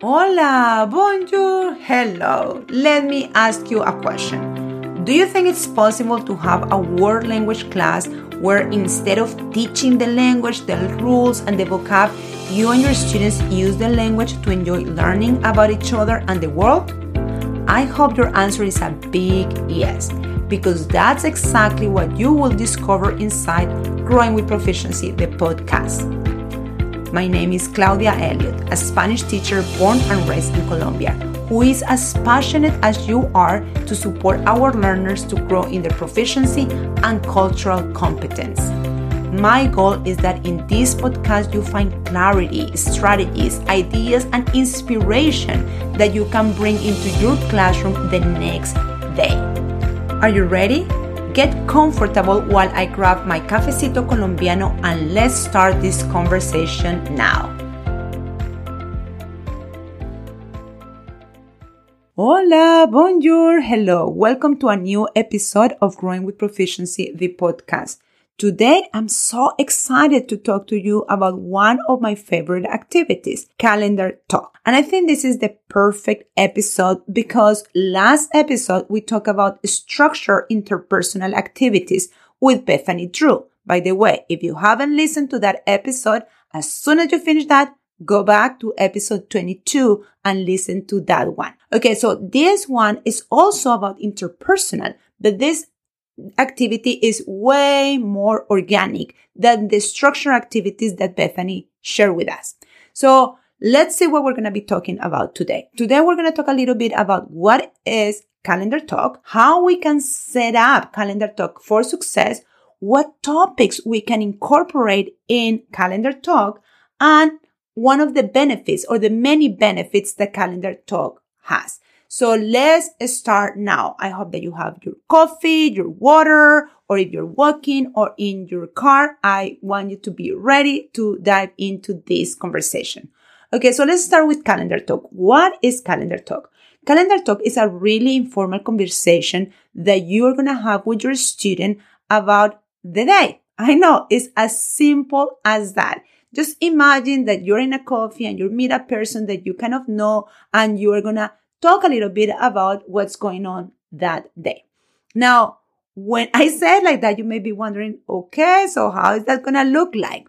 Hola, bonjour, hello. Let me ask you a question. Do you think it's possible to have a world language class where instead of teaching the language, the rules, and the vocab, you and your students use the language to enjoy learning about each other and the world? I hope your answer is a big yes, because that's exactly what you will discover inside Growing with Proficiency, the podcast. My name is Claudia Elliott, a Spanish teacher born and raised in Colombia, who is as passionate as you are to support our learners to grow in their proficiency and cultural competence. My goal is that in this podcast you find clarity, strategies, ideas, and inspiration that you can bring into your classroom the next day. Are you ready? Get comfortable while I grab my cafecito colombiano and let's start this conversation now. Hola, bonjour, hello. Welcome to a new episode of Growing with Proficiency, the podcast. Today, I'm so excited to talk to you about one of my favorite activities, calendar talk. And I think this is the perfect episode because last episode we talked about structured interpersonal activities with Bethany Drew. By the way, if you haven't listened to that episode, as soon as you finish that, go back to episode 22 and listen to that one. Okay, so this one is also about interpersonal, but this activity is way more organic than the structured activities that Bethany shared with us. So let's see what we're going to be talking about today. Today we're going to talk a little bit about what is calendar talk, how we can set up calendar talk for success, what topics we can incorporate in calendar talk, and one of the benefits or the many benefits that calendar talk has. So let's start now. I hope that you have your coffee, your water, or if you're walking or in your car, I want you to be ready to dive into this conversation. Okay, so let's start with calendar talk. What is calendar talk? Calendar talk is a really informal conversation that you are going to have with your student about the day. I know it's as simple as that. Just imagine that you're in a coffee and you meet a person that you kind of know and you are going to talk a little bit about what's going on that day. Now, when I said like that, you may be wondering, okay, so how is that going to look like?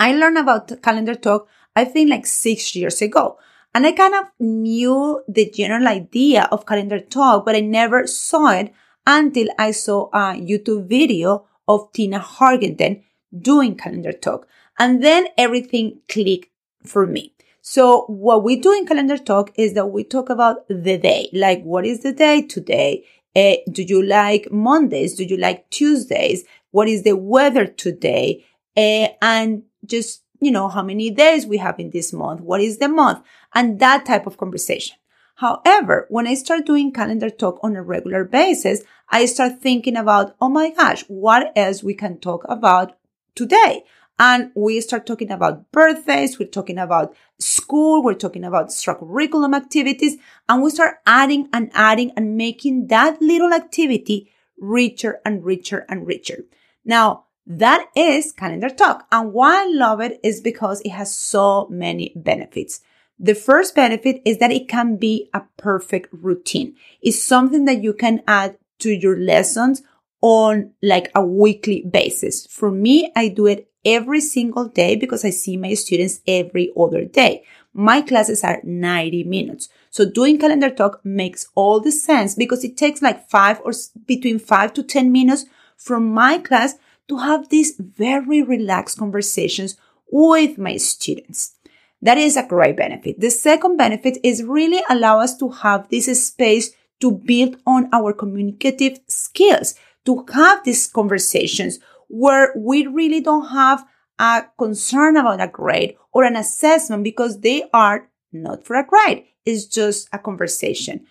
I learned about calendar talk, I think like six years ago. And I kind of knew the general idea of calendar talk, but I never saw it until I saw a YouTube video of Tina Hargaden doing calendar talk. And then everything clicked for me. So what we do in calendar talk is that we talk about the day, like what is the day today? Uh, do you like Mondays? Do you like Tuesdays? What is the weather today? Uh, and just, you know, how many days we have in this month? What is the month? And that type of conversation. However, when I start doing calendar talk on a regular basis, I start thinking about, oh my gosh, what else we can talk about today? And we start talking about birthdays, we're talking about school, we're talking about curriculum activities, and we start adding and adding and making that little activity richer and richer and richer. Now, that is calendar talk. And why I love it is because it has so many benefits. The first benefit is that it can be a perfect routine. It's something that you can add to your lessons on like a weekly basis. For me, I do it every single day because I see my students every other day. My classes are 90 minutes. So doing calendar talk makes all the sense because it takes like five or between five to 10 minutes from my class to have these very relaxed conversations with my students. That is a great benefit. The second benefit is really allow us to have this space to build on our communicative skills, to have these conversations where we really don't have a concern about a grade or an assessment because they are not for a grade. It's just a conversation.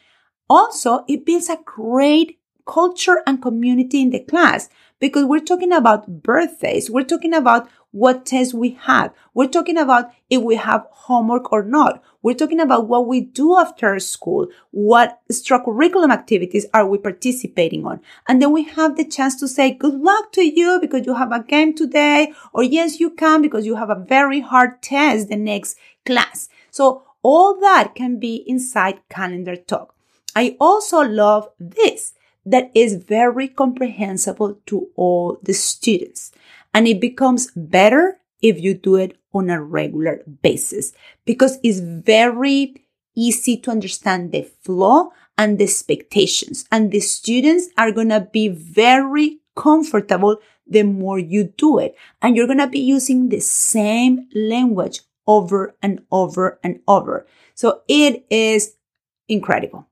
Also, it builds a great culture and community in the class because we're talking about birthdays. We're talking about what tests we have. We're talking about if we have homework or not. We're talking about what we do after school. What curriculum activities are we participating on? And then we have the chance to say good luck to you because you have a game today or yes, you can because you have a very hard test the next class. So all that can be inside Calendar Talk. I also love this that is very comprehensible to all the students and it becomes better if you do it on a regular basis because it's very easy to understand the flow and the expectations. And the students are going to be very comfortable the more you do it. And you're going to be using the same language over and over and over. So it is incredible.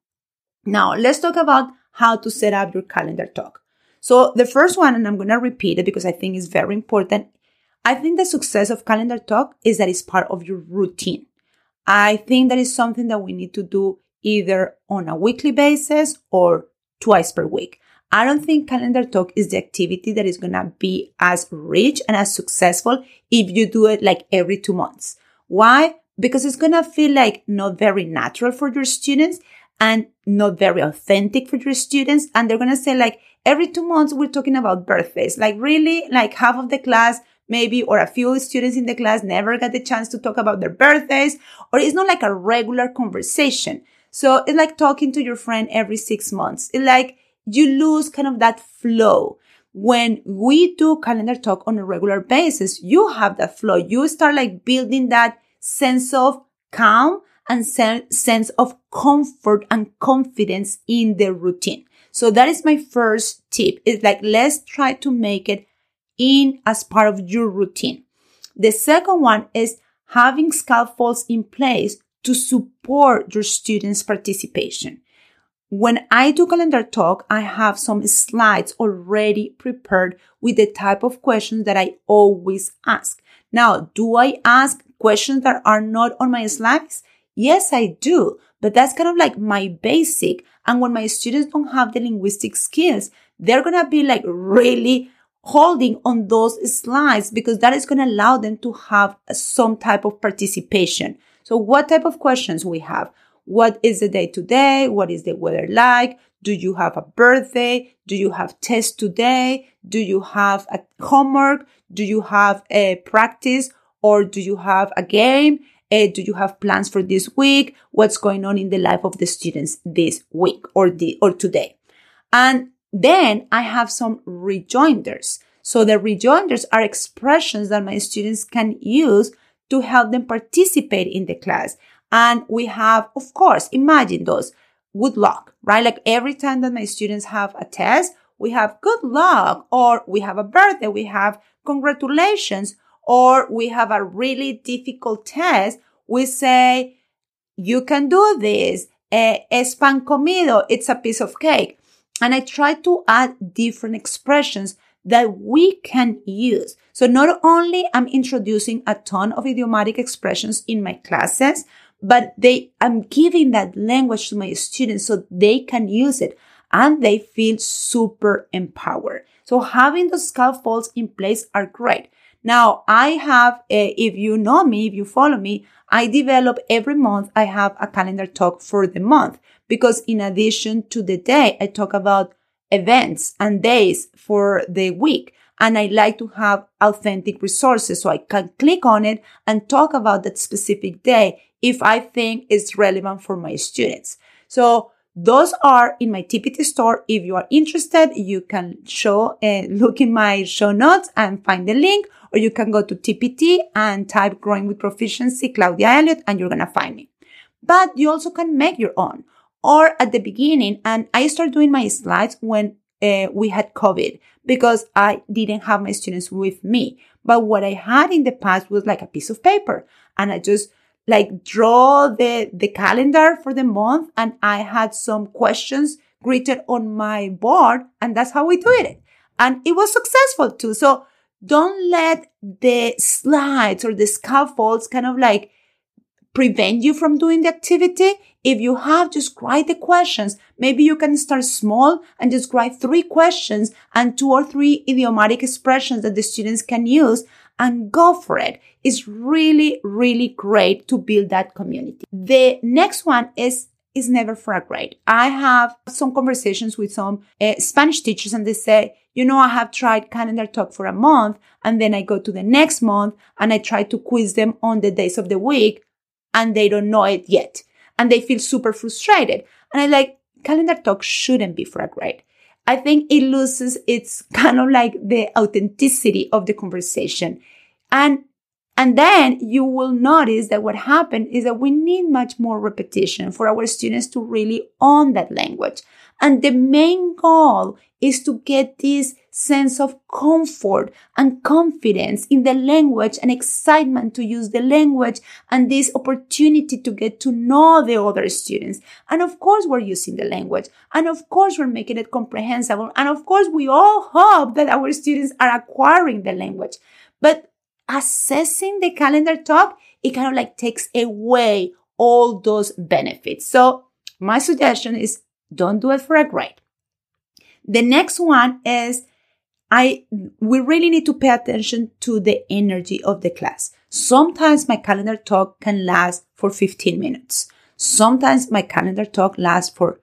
Now let's talk about how to set up your calendar talk. So the first one, and I'm going to repeat it because I think it's very important. I think the success of calendar talk is that it's part of your routine. I think that is something that we need to do either on a weekly basis or twice per week. I don't think calendar talk is the activity that is going to be as rich and as successful if you do it like every two months. Why? Because it's going to feel like not very natural for your students and not very authentic for your students. And they're going to say like every two months, we're talking about birthdays. Like really, like half of the class maybe, or a few students in the class never got the chance to talk about their birthdays, or it's not like a regular conversation. So it's like talking to your friend every six months. It's like you lose kind of that flow. When we do calendar talk on a regular basis, you have that flow. You start like building that sense of calm and sense of comfort and confidence in the routine. So that is my first tip. It's like, let's try to make it in as part of your routine. The second one is having scaffolds in place to support your students' participation. When I do calendar talk, I have some slides already prepared with the type of questions that I always ask. Now, do I ask questions that are not on my slides? Yes, I do, but that's kind of like my basic. And when my students don't have the linguistic skills, they're going to be like really holding on those slides because that is going to allow them to have some type of participation. So what type of questions we have? What is the day today? What is the weather like? Do you have a birthday? Do you have test today? Do you have a homework? Do you have a practice or do you have a game? Do you have plans for this week? What's going on in the life of the students this week or the, or today? And then I have some rejoinders. So the rejoinders are expressions that my students can use to help them participate in the class. And we have, of course, imagine those good luck, right? Like every time that my students have a test, we have good luck or we have a birthday, we have congratulations or we have a really difficult test. We say, you can do this. Eh, es pan comido. It's a piece of cake. And I try to add different expressions that we can use. So not only I'm introducing a ton of idiomatic expressions in my classes, but they, I'm giving that language to my students so they can use it and they feel super empowered. So having those scaffolds in place are great. Now I have, a, if you know me, if you follow me, I develop every month, I have a calendar talk for the month because in addition to the day, I talk about events and days for the week. And I like to have authentic resources so I can click on it and talk about that specific day if I think it's relevant for my students. So those are in my TPT store. If you are interested, you can show, uh, look in my show notes and find the link, or you can go to TPT and type growing with proficiency Claudia Elliott and you're going to find me. But you also can make your own or at the beginning. And I started doing my slides when uh, we had COVID because I didn't have my students with me. But what I had in the past was like a piece of paper and I just like draw the, the calendar for the month and I had some questions written on my board and that's how we do it. And it was successful too. So don't let the slides or the scaffolds kind of like prevent you from doing the activity. If you have, just write the questions. Maybe you can start small and just write three questions and two or three idiomatic expressions that the students can use and go for it. It's really, really great to build that community. The next one is is never for a grade. I have some conversations with some uh, Spanish teachers and they say, you know, I have tried calendar talk for a month and then I go to the next month and I try to quiz them on the days of the week and they don't know it yet. And they feel super frustrated. And I like, calendar talk shouldn't be for a grade. I think it loses its kind of like the authenticity of the conversation. And and then you will notice that what happened is that we need much more repetition for our students to really own that language. And the main goal is to get this sense of comfort and confidence in the language and excitement to use the language and this opportunity to get to know the other students. And of course, we're using the language. And of course, we're making it comprehensible. And of course, we all hope that our students are acquiring the language. But assessing the calendar talk, it kind of like takes away all those benefits. So my suggestion is don't do it for a grade. The next one is I, we really need to pay attention to the energy of the class. Sometimes my calendar talk can last for 15 minutes. Sometimes my calendar talk lasts for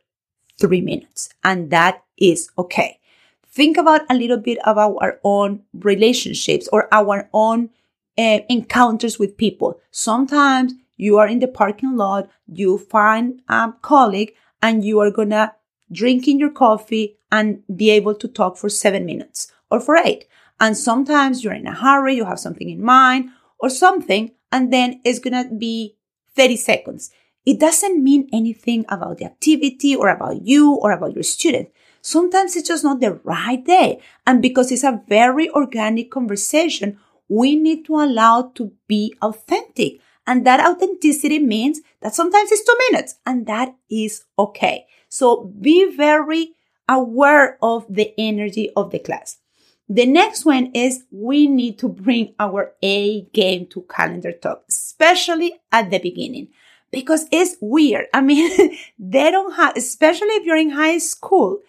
three minutes and that is okay. Think about a little bit about our own relationships or our own uh, encounters with people. Sometimes you are in the parking lot, you find a colleague and you are gonna drink in your coffee and be able to talk for seven minutes or for eight. And sometimes you're in a hurry, you have something in mind or something, and then it's gonna be 30 seconds. It doesn't mean anything about the activity or about you or about your student. Sometimes it's just not the right day. And because it's a very organic conversation, we need to allow to be authentic. And that authenticity means that sometimes it's two minutes and that is okay. So be very aware of the energy of the class. The next one is we need to bring our A game to calendar talk, especially at the beginning, because it's weird. I mean, they don't have, especially if you're in high school,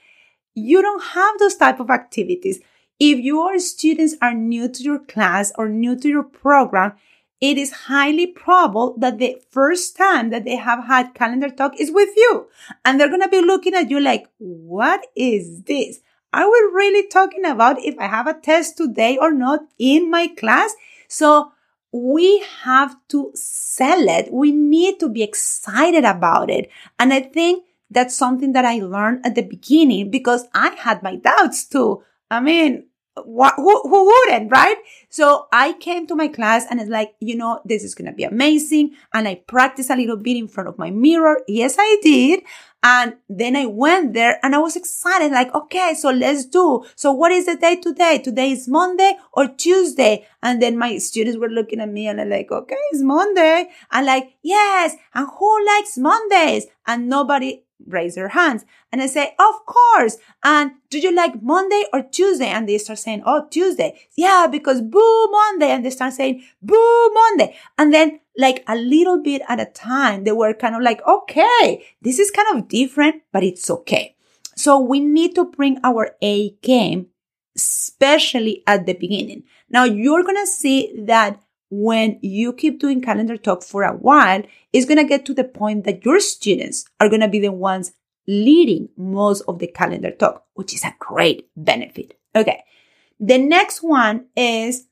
you don't have those type of activities. If your students are new to your class or new to your program, it is highly probable that the first time that they have had calendar talk is with you. And they're going to be looking at you like, what is this? Are we really talking about if I have a test today or not in my class? So we have to sell it. We need to be excited about it. And I think that's something that I learned at the beginning because I had my doubts too. I mean, what, who, who wouldn't, right? So I came to my class and it's like, you know, this is going to be amazing. And I practiced a little bit in front of my mirror. Yes, I did. And then I went there and I was excited, like, okay, so let's do. So what is the day today? Today is Monday or Tuesday. And then my students were looking at me and I'm like, okay, it's Monday. I'm like, yes. And who likes Mondays? And nobody raise their hands. And I say, of course. And do you like Monday or Tuesday? And they start saying, oh, Tuesday. Yeah, because boo Monday. And they start saying, boo Monday. And then like a little bit at a time, they were kind of like, okay, this is kind of different, but it's okay. So we need to bring our A game, especially at the beginning. Now you're going to see that when you keep doing calendar talk for a while, it's going to get to the point that your students are going to be the ones leading most of the calendar talk, which is a great benefit. Okay. The next one is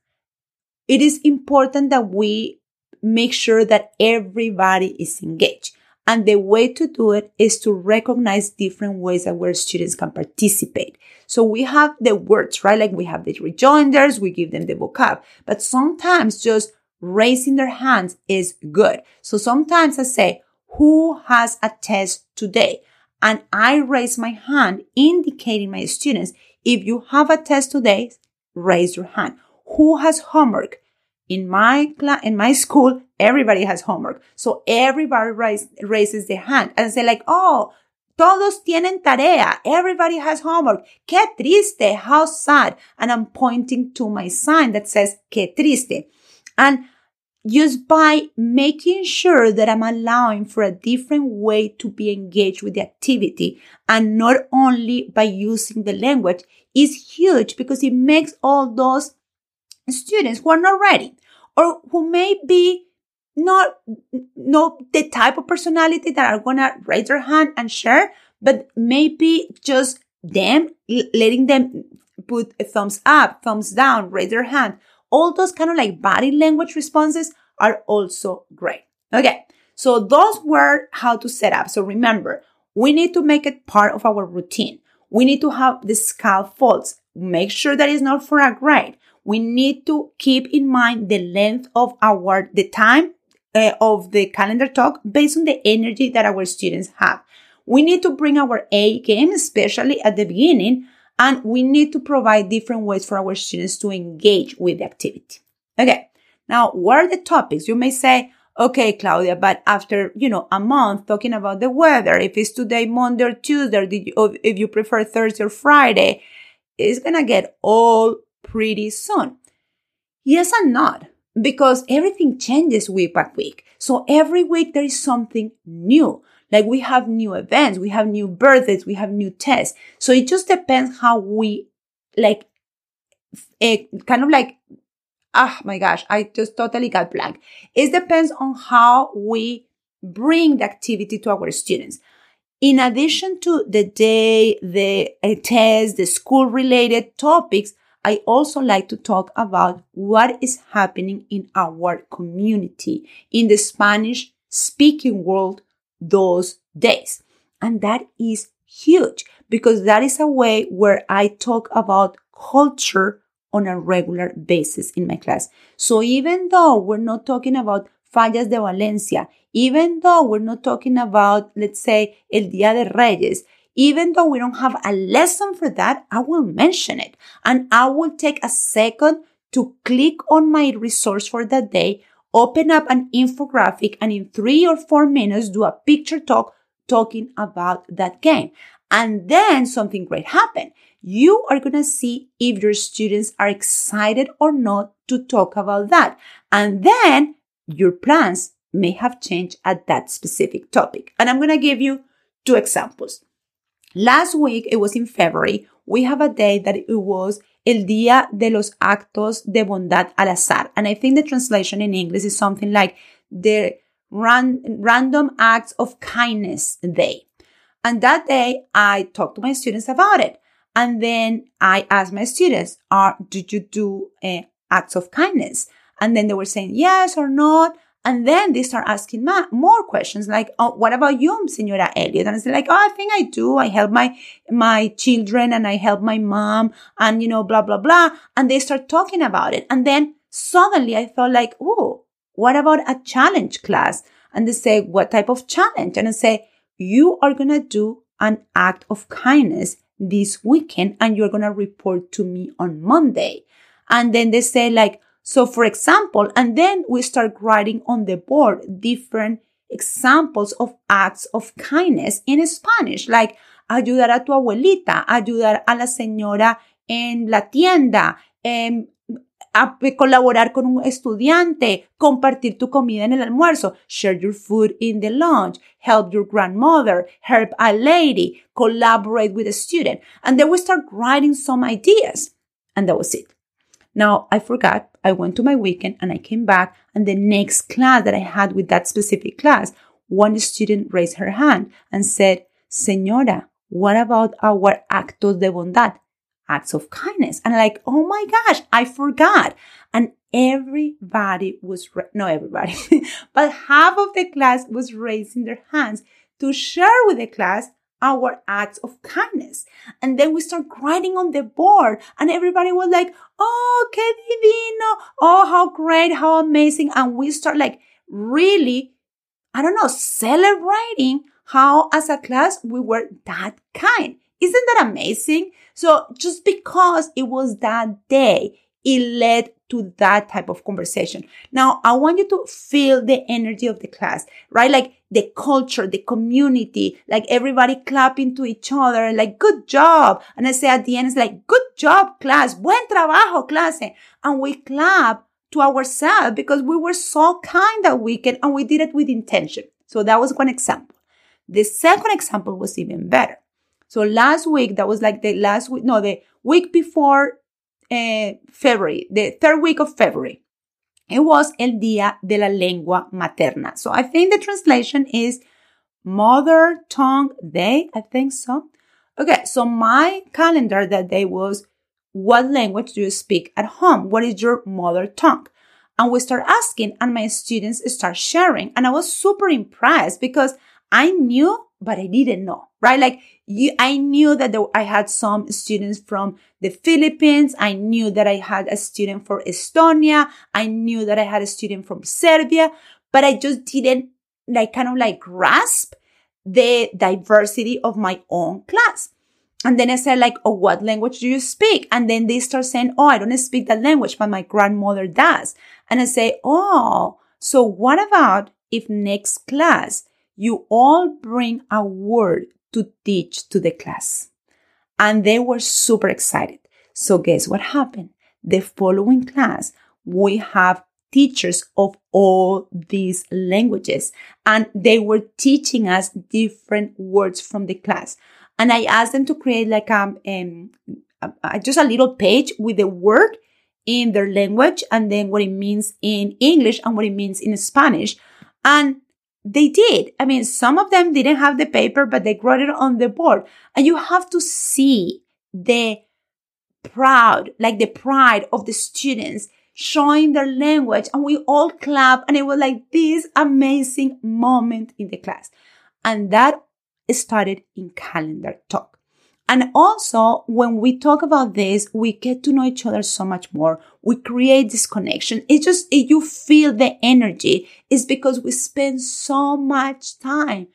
it is important that we make sure that everybody is engaged. And the way to do it is to recognize different ways that where students can participate. So we have the words, right? Like we have the rejoinders, we give them the vocab, but sometimes just raising their hands is good. So sometimes I say, who has a test today? And I raise my hand indicating my students, if you have a test today, raise your hand. Who has homework? In my class, in my school, everybody has homework. So everybody raise, raises their hand and say like, oh, todos tienen tarea. Everybody has homework. Qué triste. How sad. And I'm pointing to my sign that says qué triste. And just by making sure that I'm allowing for a different way to be engaged with the activity and not only by using the language is huge because it makes all those students who are not ready or who may be not, not the type of personality that are to raise their hand and share, but maybe just them letting them put a thumbs up, thumbs down, raise their hand. All those kind of like body language responses are also great. Okay. So those were how to set up. So remember, we need to make it part of our routine. We need to have the scaffolds. Make sure that it's not for a grade. We need to keep in mind the length of our, the time uh, of the calendar talk based on the energy that our students have. We need to bring our A game, especially at the beginning, and we need to provide different ways for our students to engage with the activity. Okay. Now, what are the topics? You may say, okay, Claudia, but after, you know, a month talking about the weather, if it's today Monday or Tuesday, or if you prefer Thursday or Friday, it's going to get all pretty soon. Yes and not, because everything changes week by week. So every week there is something new. Like we have new events, we have new birthdays, we have new tests. So it just depends how we like, eh, kind of like oh my gosh, I just totally got blank. It depends on how we bring the activity to our students. In addition to the day, the uh, test, the school related topics, I also like to talk about what is happening in our community, in the Spanish speaking world those days. And that is huge because that is a way where I talk about culture on a regular basis in my class. So even though we're not talking about Fallas de Valencia, even though we're not talking about, let's say, El Día de Reyes, even though we don't have a lesson for that, I will mention it and I will take a second to click on my resource for that day, open up an infographic and in three or four minutes do a picture talk talking about that game. And then something great happened you are going to see if your students are excited or not to talk about that. And then your plans may have changed at that specific topic. And I'm going to give you two examples. Last week, it was in February, we have a day that it was El Día de los Actos de Bondad al Azar. And I think the translation in English is something like the ran- Random Acts of Kindness Day. And that day, I talked to my students about it. And then I asked my students, are, did you do uh, acts of kindness? And then they were saying yes or not. And then they start asking ma- more questions like, oh, what about you, Senora Elliott? And I said like, oh, I think I do. I help my, my children and I help my mom and, you know, blah, blah, blah. And they start talking about it. And then suddenly I felt like, oh, what about a challenge class? And they say, what type of challenge? And I say, you are going to do an act of kindness this weekend and you're going to report to me on Monday. And then they say like, so for example, and then we start writing on the board different examples of acts of kindness in Spanish, like ayudar a tu abuelita, ayudar a la señora en la tienda, eh, a colaborar con un estudiante, compartir tu comida en el almuerzo, share your food in the lunch, help your grandmother, help a lady, collaborate with a student. And then we start writing some ideas. And that was it. Now I forgot. I went to my weekend and I came back and the next class that I had with that specific class, one student raised her hand and said, Señora, what about our actos de bondad? acts of kindness. And like, oh my gosh, I forgot. And everybody was, ra- no everybody, but half of the class was raising their hands to share with the class our acts of kindness. And then we start writing on the board and everybody was like, Oh, que divino. Oh, how great. How amazing. And we start like really, I don't know, celebrating how as a class we were that kind. Isn't that amazing? So just because it was that day, it led to that type of conversation. Now, I want you to feel the energy of the class, right? Like the culture, the community, like everybody clapping to each other, like good job. And I say at the end, it's like, good job, class. Buen trabajo, clase. And we clap to ourselves because we were so kind that weekend and we did it with intention. So that was one example. The second example was even better. So last week, that was like the last week, no, the week before uh, February, the third week of February. It was El Día de la Lengua Materna. So I think the translation is Mother Tongue Day. I think so. Okay, so my calendar that day was what language do you speak at home? What is your mother tongue? And we start asking and my students start sharing. And I was super impressed because I knew, but I didn't know, right? Like you, I knew that I had some students from the Philippines. I knew that I had a student from Estonia. I knew that I had a student from Serbia, but I just didn't like kind of like grasp the diversity of my own class. And then I said like, oh, what language do you speak? And then they start saying, oh, I don't speak that language, but my grandmother does. And I say, oh, so what about if next class you all bring a word to teach to the class? And they were super excited. So guess what happened? The following class, we have teachers of all these languages and they were teaching us different words from the class. And I asked them to create like um, um, just a little page with the word in their language and then what it means in English and what it means in Spanish. And they did. I mean, some of them didn't have the paper, but they wrote it on the board. And you have to see the proud, like the pride of the students showing their language. And we all clap and it was like this amazing moment in the class. And that started in calendar talk. And also, when we talk about this, we get to know each other so much more. We create this connection. It's just, you feel the energy. It's because we spend so much time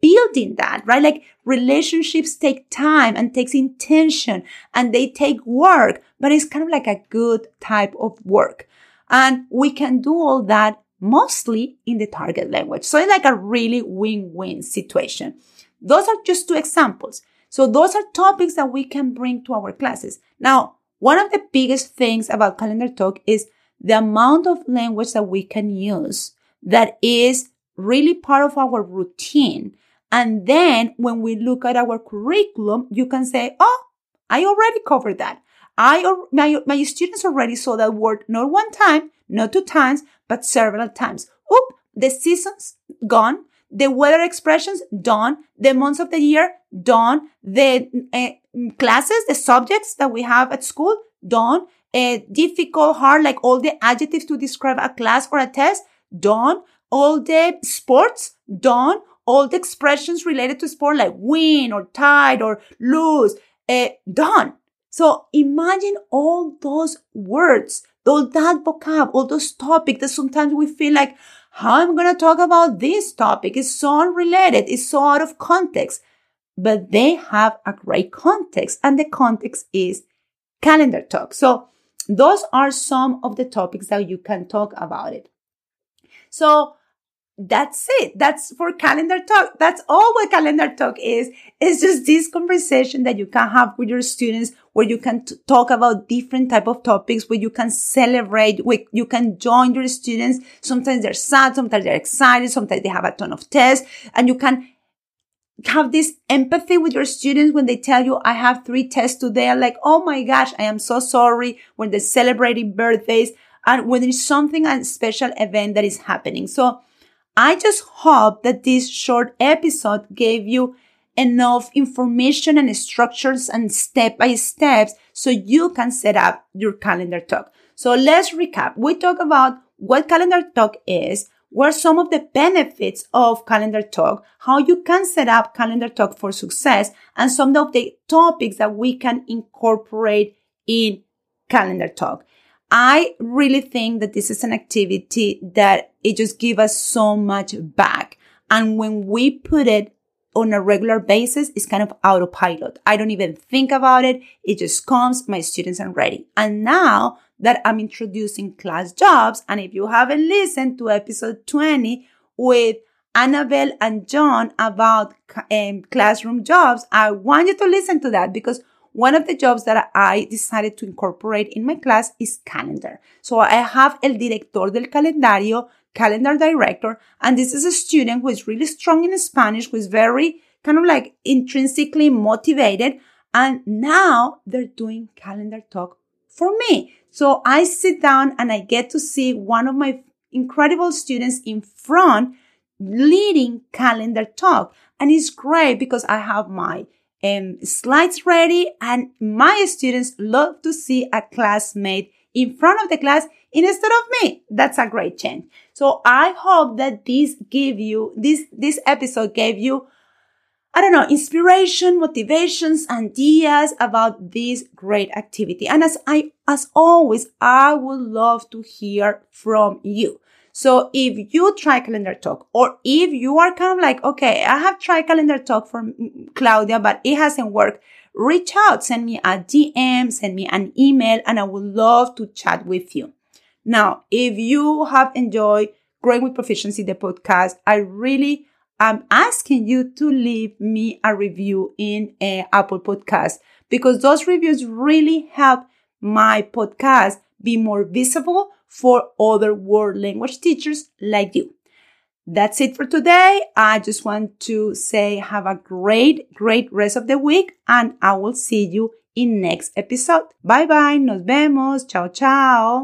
building that, right? Like relationships take time and takes intention and they take work, but it's kind of like a good type of work. And we can do all that mostly in the target language. So it's like a really win-win situation. Those are just two examples. So those are topics that we can bring to our classes. Now, one of the biggest things about calendar talk is the amount of language that we can use that is really part of our routine. And then when we look at our curriculum, you can say, Oh, I already covered that. I, my, my students already saw that word not one time, not two times, but several times. Oop, the seasons gone. The weather expressions done. The months of the year done. The uh, classes, the subjects that we have at school, done. Uh, difficult, hard, like all the adjectives to describe a class or a test, done. All the sports, done. All the expressions related to sport, like win or tied or lose, uh, done. So imagine all those words, all that vocab, all those topics that sometimes we feel like, how I'm going to talk about this topic? is so unrelated. It's so out of context but they have a great context and the context is calendar talk. So those are some of the topics that you can talk about it. So that's it. That's for calendar talk. That's all what calendar talk is. It's just this conversation that you can have with your students where you can t- talk about different type of topics, where you can celebrate, where you can join your students. Sometimes they're sad, sometimes they're excited, sometimes they have a ton of tests and you can have this empathy with your students when they tell you, I have three tests today. like, oh my gosh, I am so sorry when they're celebrating birthdays and when there's something, a special event that is happening. So I just hope that this short episode gave you enough information and structures and step by steps so you can set up your calendar talk. So let's recap. We talk about what calendar talk is, what are some of the benefits of Calendar Talk, how you can set up Calendar Talk for success, and some of the topics that we can incorporate in Calendar Talk. I really think that this is an activity that it just gives us so much back. And when we put it on a regular basis, it's kind of autopilot. I don't even think about it. It just comes. My students are ready. And now that I'm introducing class jobs. And if you haven't listened to episode 20 with Annabelle and John about um, classroom jobs, I want you to listen to that because one of the jobs that I decided to incorporate in my class is calendar. So I have el director del calendario, calendar director, and this is a student who is really strong in Spanish, who is very kind of like intrinsically motivated. And now they're doing calendar talk for me. So I sit down and I get to see one of my incredible students in front leading calendar talk. And it's great because I have my um, slides ready and my students love to see a classmate in front of the class instead of me. That's a great change. So I hope that this gave you, this, this episode gave you, I don't know, inspiration, motivations, ideas about this great activity. And as I, as always, I would love to hear from you. So if you try calendar talk or if you are kind of like, okay, I have tried calendar talk for Claudia, but it hasn't worked, reach out, send me a DM, send me an email, and I would love to chat with you. Now, if you have enjoyed Growing with Proficiency, the podcast, I really am asking you to leave me a review in uh, Apple Podcast because those reviews really help my podcast be more visible for other world language teachers like you. That's it for today. I just want to say have a great, great rest of the week and I will see you in next episode. Bye bye. Nos vemos. Ciao, ciao.